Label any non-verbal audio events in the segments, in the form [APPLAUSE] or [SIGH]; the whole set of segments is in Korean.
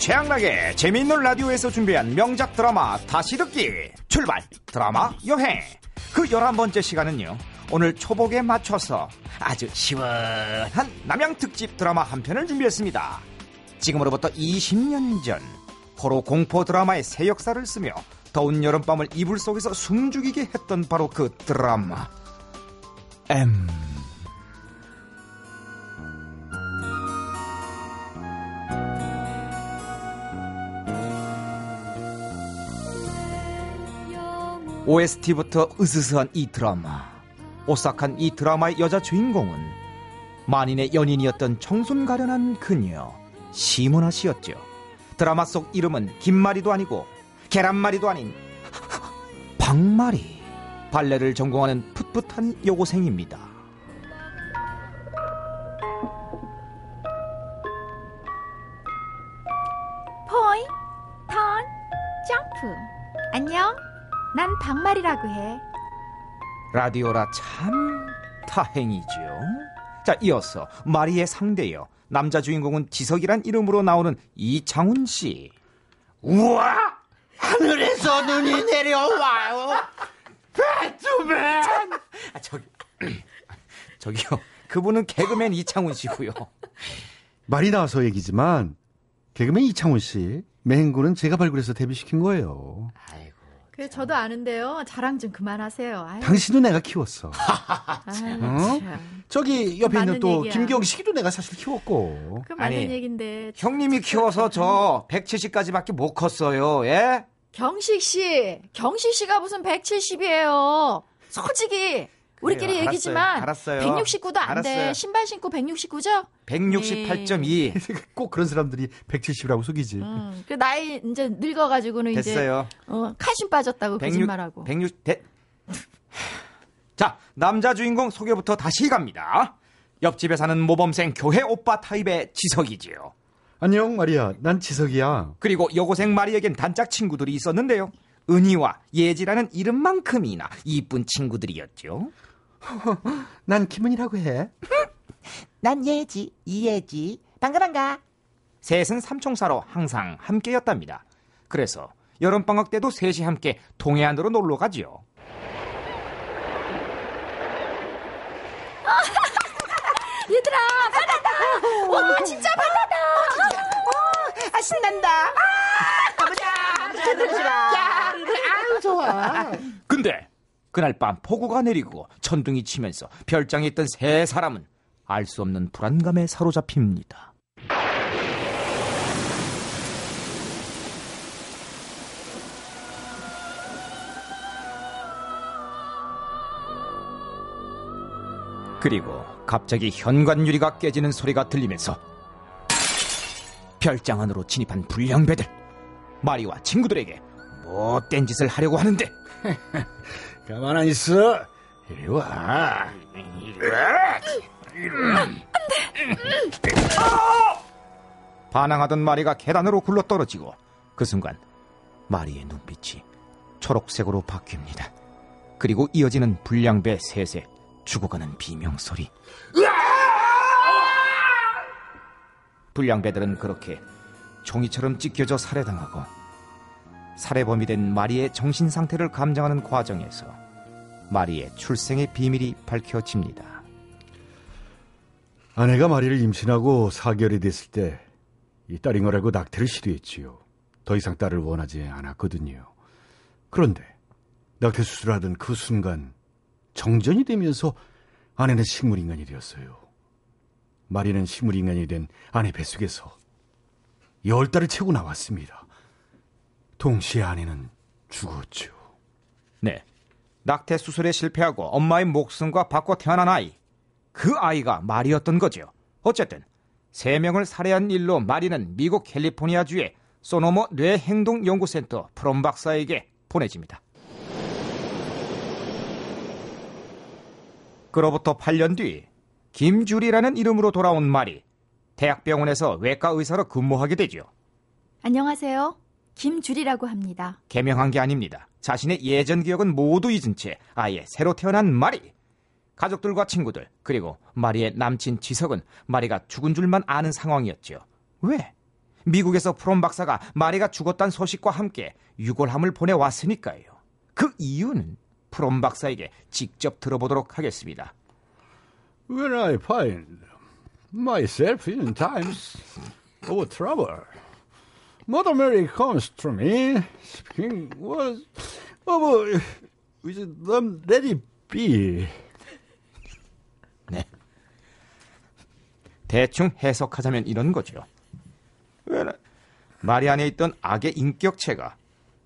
최양락의 재미있는 라디오에서 준비한 명작 드라마 다시 듣기. 출발! 드라마 여행. 그 11번째 시간은요 오늘 초복에 맞춰서 아주 시원한 남양 특집 드라마 한 편을 준비했습니다. 지금으로부터 20년 전 호로 공포 드라마의 새 역사를 쓰며 더운 여름밤을 이불 속에서 숨죽이게 했던 바로 그 드라마. M OST부터 으스스한 이 드라마. 오싹한 이 드라마의 여자 주인공은 만인의 연인이었던 청순 가련한 그녀 시문아 씨였죠. 드라마 속 이름은 김말이도 아니고 계란말이도 아닌 [LAUGHS] 박말이. 발레를 전공하는 풋풋한 여고생입니다. 포인, 턴, 점프. 안녕. 난 박말이라고 해. 라디오라 참 다행이죠. 자, 이어서 마리의 상대여 남자 주인공은 지석이란 이름으로 나오는 이창훈 씨. 우와! 하늘에서 눈이 내려와요. 배트맨! 아, 저기, [CLEARS THROAT] 저기요. 그분은 개그맨 이창훈 씨고요. 말이 나와서 얘기지만 개그맨 이창훈 씨 맹구는 제가 발굴해서 데뷔시킨 거예요. 아이고. 그래 저도 아는데요. 자랑 좀 그만하세요. 아유, 당신도 내가 키웠어. [LAUGHS] 아유. 저기 옆에 있는 또 얘기야. 김경식이도 내가 사실 키웠고. 그 맞는 아니, 얘긴데. 형님이 키워서 저 170까지밖에 못 컸어요. 예? 경식 씨, 경식 씨가 무슨 170이에요. 솔직히 우리끼리 그래요, 얘기지만 알았어요. 169도 안 돼. 알았어요. 신발 신고 169죠? 168.2. [LAUGHS] 꼭 그런 사람들이 170이라고 속이지. 음, 그 나이 이제 늙어가지고는 이제 됐어요. 어, 칼슘 빠졌다고 106, 거짓말하고. 160, 대... 자, 남자 주인공 소개부터 다시 갑니다. 옆집에 사는 모범생 교회 오빠 타입의 지석이지요. 안녕 마리아. 난 지석이야. 그리고 여고생 마리에겐 단짝 친구들이 있었는데요. 은희와 예지라는 이름만큼이나 이쁜 친구들이었죠. [LAUGHS] 난 김은이라고 해. [LAUGHS] 난 예지, 이예지. 반가 반가. 셋은 삼총사로 항상 함께였답니다. 그래서 여름방학 때도 셋이 함께 동해안으로 놀러 가지요. [LAUGHS] 얘들아, 바다다! 와, 진짜 바다다! 아, 신난다. 아, 가보자. 가보자. 아유, 좋아. 그날 밤 폭우가 내리고 천둥이 치면서 별장에 있던 세 사람은 알 수 없는 불안감에 사로잡힙니다. 그리고 갑자기 현관 유리가 깨지는 소리가 들리면서 별장 안으로 진입한 불량배들 마리와 친구들에게 못된 짓을 하려고 하는데 [LAUGHS] 가만 안 있어. 이리 와. 반항하던 마리가 계단으로 굴러 떨어지고 그 순간 마리의 눈빛이 초록색으로 바뀝니다. 그리고 이어지는 불량배 셋의 죽어가는 비명소리. 불량배들은 그렇게 종이처럼 찢겨져 살해당하고 살해범이 된 마리의 정신 상태를 감정하는 과정에서 마리의 출생의 비밀이 밝혀집니다. 아내가 마리를 임신하고 4개월이 됐을 때 이 딸인 거라고 낙태를 시도했지요. 더 이상 딸을 원하지 않았거든요. 그런데 낙태 수술을 하던 그 순간 정전이 되면서 아내는 식물인간이 되었어요. 마리는 식물인간이 된 아내 뱃속에서 열 달을 채고 나왔습니다. 동시에 아내는 죽었죠. 네. 낙태 수술에 실패하고 엄마의 목숨과 바꿔 태어난 아이. 그 아이가 말이었던 거죠. 어쨌든 세 명을 살해한 일로 마리는 미국 캘리포니아주의 소노모 뇌행동연구센터 프롬 박사에게 보내집니다. 그로부터 8년 뒤 김주리라는 이름으로 돌아온 마리 대학병원에서 외과 의사로 근무하게 되죠. 안녕하세요. 김주리라고 합니다. 개명한 게 아닙니다. 자신의 예전 기억은 모두 잊은 채 아예 새로 태어난 마리. 가족들과 친구들 그리고 마리의 남친 지석은 마리가 죽은 줄만 아는 상황이었죠. 왜? 미국에서 프롬 박사가 마리가 죽었다는 소식과 함께 유골함을 보내왔으니까요. 그 이유는 프롬 박사에게 직접 들어보도록 하겠습니다. When I find myself in times of trouble, Mother Mary comes to me, speaking was of wisdom let it be. 네. 대충 해석하자면 이런 거죠. 왜냐, 마리 안에 있던 악의 인격체가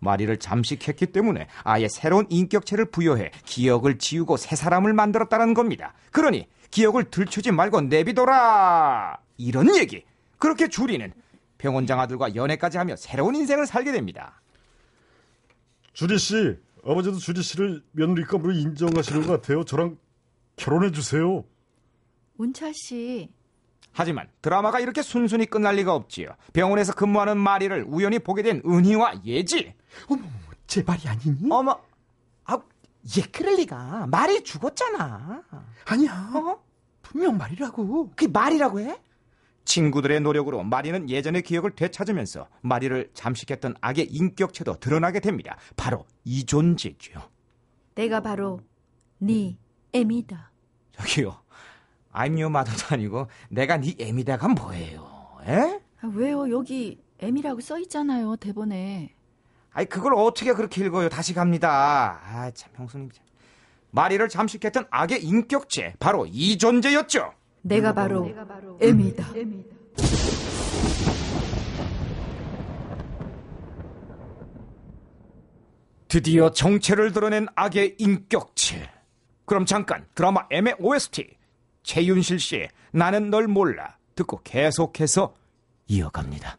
마리를 잠식했기 때문에 아예 새로운 인격체를 부여해 기억을 지우고 새 사람을 만들었다는 겁니다. 그러니 기억을 들추지 말고 내비둬라! 이런 얘기. 그렇게 주리는 병원장 아들과 연애까지 하며 새로운 인생을 살게 됩니다. 주리 씨, 아버지도 주리 씨를 며느리감으로 인정하시는 것 같아요. 저랑 결혼해 주세요. 운철 씨, 하지만 드라마가 이렇게 순순히 끝날 리가 없지요. 병원에서 근무하는 마리를 우연히 보게 된 은희와 예지. 어머, 제 말이 아니니? 어머, 아, 얘 그럴 리가. 말이 죽었잖아. 아니야. 어? 분명 말이라고. 그게 말이라고 해? 친구들의 노력으로 마리는 예전의 기억을 되찾으면서 마리를 잠식했던 악의 인격체도 드러나게 됩니다. 바로 이 존재죠. 내가 바로 네 애미다. 저기요. I'm your mother도 아니고 내가 네 애미다가 뭐예요? 에? 아, 왜요? 여기 애미라고 써 있잖아요, 대본에. 아니 그걸 어떻게 그렇게 읽어요? 다시 갑니다. 아 참 형수님. 참. 마리를 잠식했던 악의 인격체 바로 이 존재였죠. 내가 바로 애미다. 드디어 정체를 드러낸 악의 인격체. 그럼 잠깐 드라마 M의 OST 최윤실 씨의 나는 널 몰라 듣고 계속해서 이어갑니다.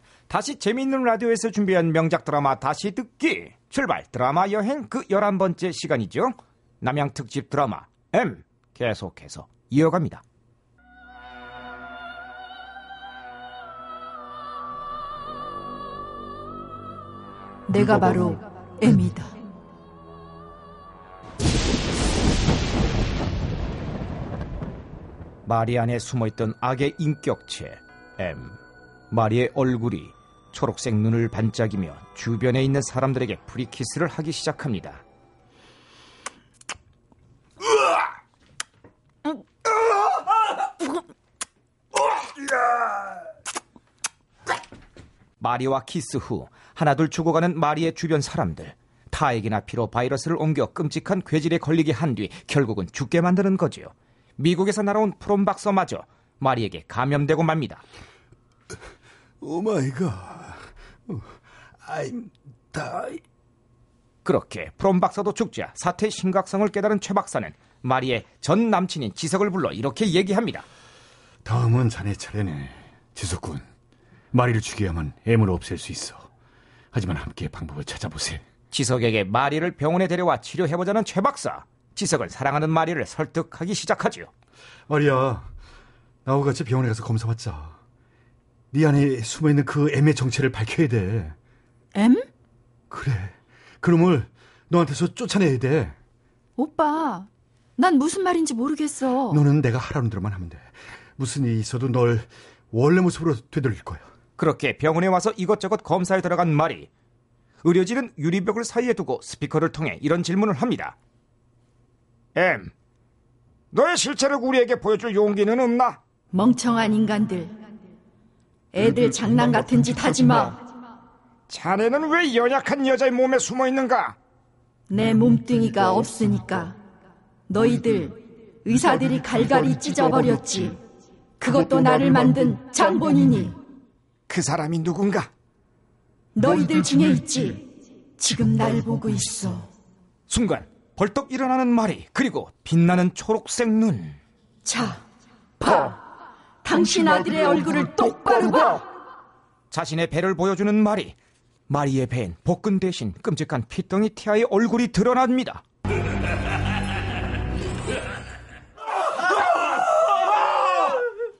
다시 재미있는 라디오에서 준비한 명작 드라마 다시 듣기 출발 드라마 여행 그 11번째 시간이죠. 남양 특집 드라마 M 계속해서 이어갑니다. 내가 바로 애미다. 마리 안에 숨어있던 악의 인격체 M 마리의 얼굴이 초록색 눈을 반짝이며 주변에 있는 사람들에게 free kiss를 하기 시작합니다. 마리와 키스 후 하나둘 죽어가는 마리의 주변 사람들 타액이나 피로 바이러스를 옮겨 끔찍한 괴질에 걸리게 한 뒤 결국은 죽게 만드는 거지요. 미국에서 날아온 프롬 박사마저 마리에게 감염되고 맙니다. Oh my God. I'm die. 그렇게 프롬 박사도 죽자 사태의 심각성을 깨달은 최 박사는 마리의 전 남친인 지석을 불러 이렇게 얘기합니다. 다음은 자네 차례네. 지석군. 마리를 죽여야만 M을 없앨 수 있어. 하지만 함께 방법을 찾아보세. 지석에게 마리를 병원에 데려와 치료해보자는 최 박사. 지석은 사랑하는 마리를 설득하기 시작하지요. 마리야, 나하고 같이 병원에 가서 검사 받자. 네 안에 숨어있는 그 M의 정체를 밝혀야 돼. M? 그래. 그놈을 너한테서 쫓아내야 돼. 오빠, 난 무슨 말인지 모르겠어. 너는 내가 하라는 대로만 하면 돼. 무슨 일이 있어도 널 원래 모습으로 되돌릴 거야. 그렇게 병원에 와서 이것저것 검사에 들어간 마리. 의료진은 유리벽을 사이에 두고 스피커를 통해 이런 질문을 합니다. M, 너의 실체를 우리에게 보여줄 용기는 없나? 멍청한 인간들. 애들 장난 같은 짓 하지 마. 자네는 왜 연약한 여자의 몸에 숨어 있는가? 내 몸뚱이가 없으니까. 너희들 의사들이 갈갈이 찢어버렸지. 그것도 나를 만든 장본인이 그 사람이 누군가? 너희들 중에 있지. 지금 날 보고 있어. 순간 벌떡 일어나는 말이 그리고 빛나는 초록색 눈. 자, 봐. 당신 아들의 얼굴을 똑바로 봐. 자신의 배를 보여주는 마리. 마리의 배엔 복근 대신 끔찍한 피덩이 티아의 얼굴이 드러납니다.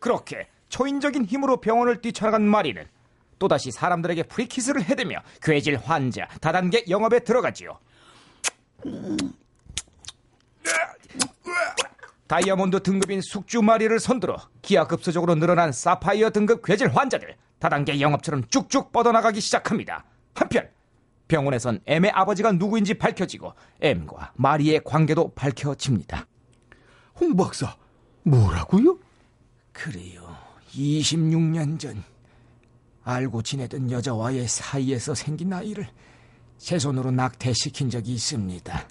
그렇게 초인적인 힘으로 병원을 뛰쳐나간 마리는 또다시 사람들에게 free kiss를 해대며 괴질 환자 다단계 영업에 들어가지요. 다이아몬드 등급인 숙주 마리를 선두로 기하급수적으로 늘어난 사파이어 등급 괴질 환자들 다단계 영업처럼 쭉쭉 뻗어나가기 시작합니다. 한편 병원에선 M의 아버지가 누구인지 밝혀지고 M과 마리의 관계도 밝혀집니다. 홍 박사, 뭐라고요? 그래요. 26년 전 알고 지내던 여자와의 사이에서 생긴 아이를 제 손으로 낙태시킨 적이 있습니다.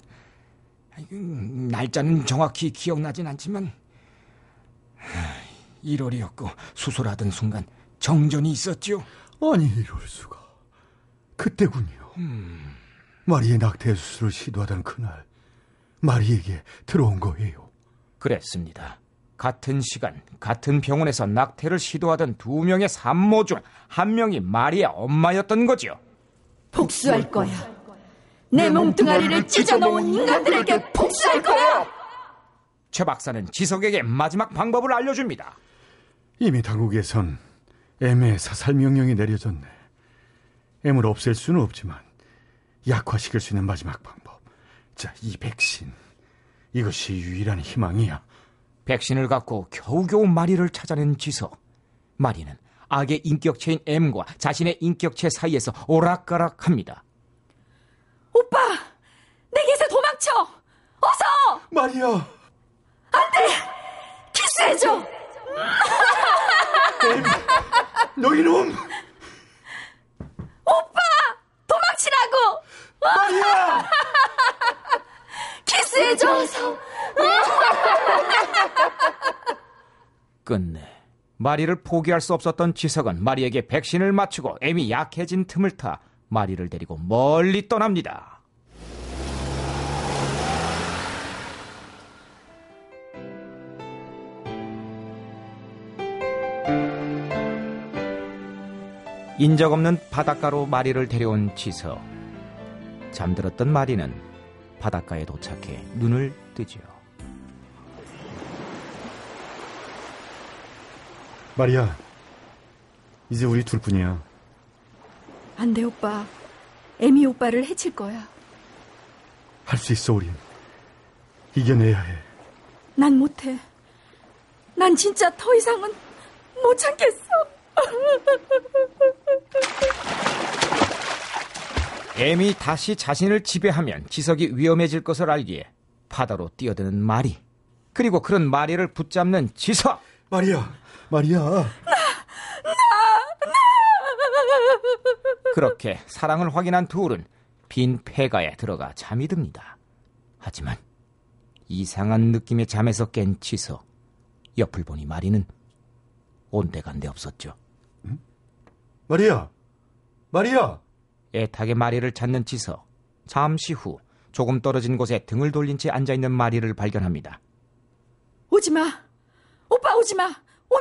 아이고, 날짜는 정확히 기억나진 않지만 1월이었고 수술하던 순간 정전이 있었죠. 아니 이럴 수가. 그때군요. 마리의 낙태 수술을 시도하던 그날 마리에게 들어온 거예요. 그랬습니다. 같은 시간 같은 병원에서 낙태를 시도하던 두 명의 산모 중 한 명이 마리의 엄마였던 거죠. 복수할 거야. 내 몸뚱아리를 찢어놓은 인간들에게 복수할 거야. 최 박사는 지석에게 마지막 방법을 알려줍니다. 이미 당국에선 M의 사살 명령이 내려졌네. M을 없앨 수는 없지만 약화시킬 수 있는 마지막 방법. 자, 이 백신. 이것이 유일한 희망이야. 백신을 갖고 겨우겨우 마리를 찾아낸 지석. 마리는 악의 인격체인 M과 자신의 인격체 사이에서 오락가락합니다. 오빠, 내게서 도망쳐. 어서 마리아, 키스해줘. 너희놈! 도망치라고. 마리아! 키스해줘. 어서. 끝내 마리를 포기할 수 없었던 지석은 마리에게 백신을 맞추고 M이 약해진 틈을 타 마리를 데리고 멀리 떠납니다. 인적 없는 바닷가로 마리를 데려온 지석. 잠들었던 마리는 바닷가에 도착해 눈을 뜨죠. 마리아, 이제 우리 둘뿐이야. 안 돼, 오빠. 에미 오빠를 해칠 거야. 할 수 있어, 우린. 이겨내야 해. 난 못해. 난 진짜 더 이상은 못 참겠어. M이 다시 자신을 지배하면 지석이 위험해질 것을 알기에 바다로 뛰어드는 마리. 그리고 그런 마리를 붙잡는 지석. 마리아, 마리아. 그렇게 사랑을 확인한 둘은 빈 폐가에 들어가 잠이 듭니다. 하지만 이상한 느낌의 잠에서 깬 지석. 옆을 보니 마리는 온데간데 없었죠. 마리아, 마리아. 애타게 마리를 찾는 지석. 잠시 후 조금 떨어진 곳에 등을 돌린 채 앉아 있는 마리를 발견합니다. 오지 마. 오빠 오지 마. 오면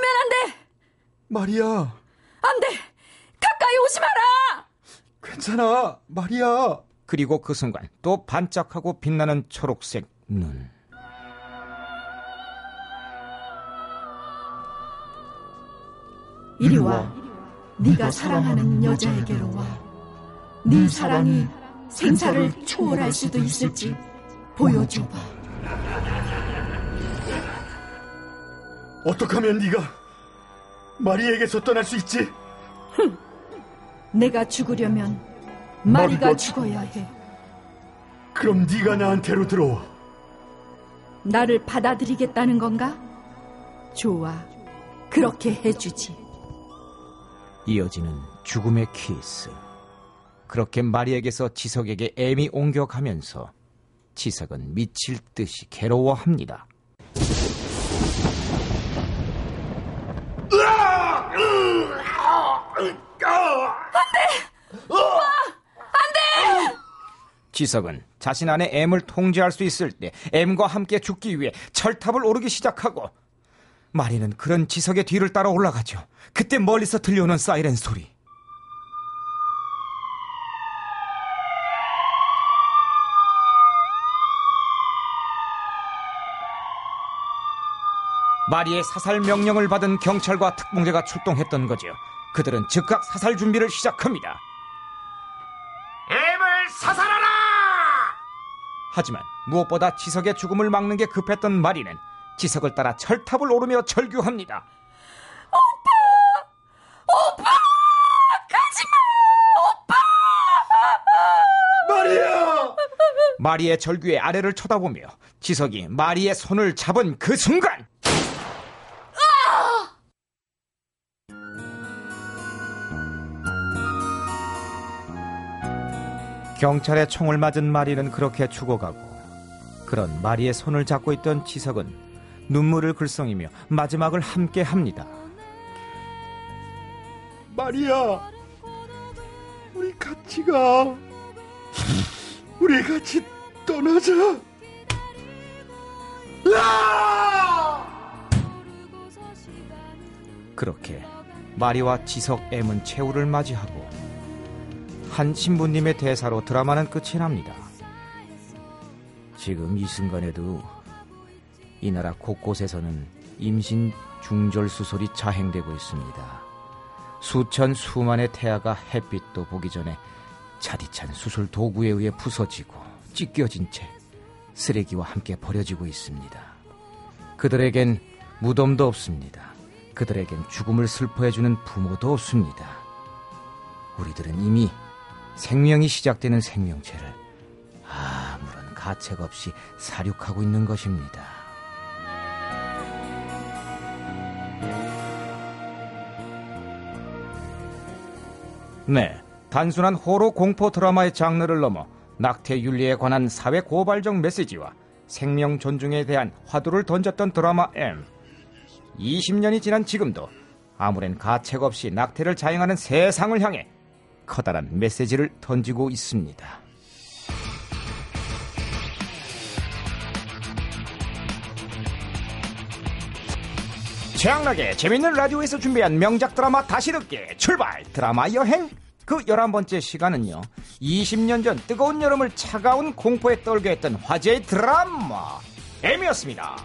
안 돼. 마리아. 안 돼. 가까이 오지 마라. 괜찮아, 마리아. 그리고 그 순간 또 반짝하고 빛나는 초록색 눈. 이리 와. 네가 사랑하는 여자에게로 와. 네 사랑이 생사를 초월할 수도 있을지 보여줘봐. 어떻게 하면 네가 마리에게서 떠날 수 있지? 내가 죽으려면 마리가 죽어야 해. 그럼 네가 나한테로 들어와. 나를 받아들이겠다는 건가? 좋아. 그렇게 해주지. 이어지는 죽음의 키스. 그렇게 마리에게서 지석에게 M이 옮겨가면서 지석은 미칠 듯이 괴로워합니다. 지석은 자신 안에 M을 통제할 수 있을 때 M과 함께 죽기 위해 철탑을 오르기 시작하고 마리는 그런 지석의 뒤를 따라 올라가죠. 그때 멀리서 들려오는 사이렌 소리. 마리의 사살 명령을 받은 경찰과 특공대가 출동했던 거죠. 그들은 즉각 사살 준비를 시작합니다. M을 사살하라! 하지만 무엇보다 지석의 죽음을 막는 게 급했던 마리는 지석을 따라 철탑을 오르며 절규합니다. 마리아! 마리의 절규의 아래를 쳐다보며 지석이 마리의 손을 잡은 그 순간 경찰의 총을 맞은 마리는 그렇게 죽어가고 그런 마리의 손을 잡고 있던 지석은 눈물을 글썽이며 마지막을 함께 합니다. 마리아! 우리 같이 가. 우리 같이 떠나자. 그렇게 마리와 지석 M은 최후를 맞이하고 한 신부님의 대사로 드라마는 끝이 납니다. 지금 이 순간에도 이 나라 곳곳에서는 임신 중절 수술이 자행되고 있습니다. 수천 수만의 태아가 햇빛도 보기 전에 차디찬 수술 도구에 의해 부서지고 찢겨진 채 쓰레기와 함께 버려지고 있습니다. 그들에겐 무덤도 없습니다. 그들에겐 죽음을 슬퍼해주는 부모도 없습니다. 우리들은 이미 생명이 시작되는 생명체를 아무런 가책 없이 사육하고 있는 것입니다. 네, 단순한 호러 공포 드라마의 장르를 넘어 낙태 윤리에 관한 사회 고발적 메시지와 생명 존중에 대한 화두를 던졌던 드라마 M. 20년이 지난 지금도 아무런 가책 없이 낙태를 자행하는 세상을 향해 커다란 메시지를 던지고 있습니다. 최양락의 재밌는 라디오에서 준비한 명작 드라마 다시 듣기 출발! 드라마 여행! 그 11번째 시간은요 20년 전 뜨거운 여름을 차가운 공포에 떨게 했던 화제의 드라마! M이었습니다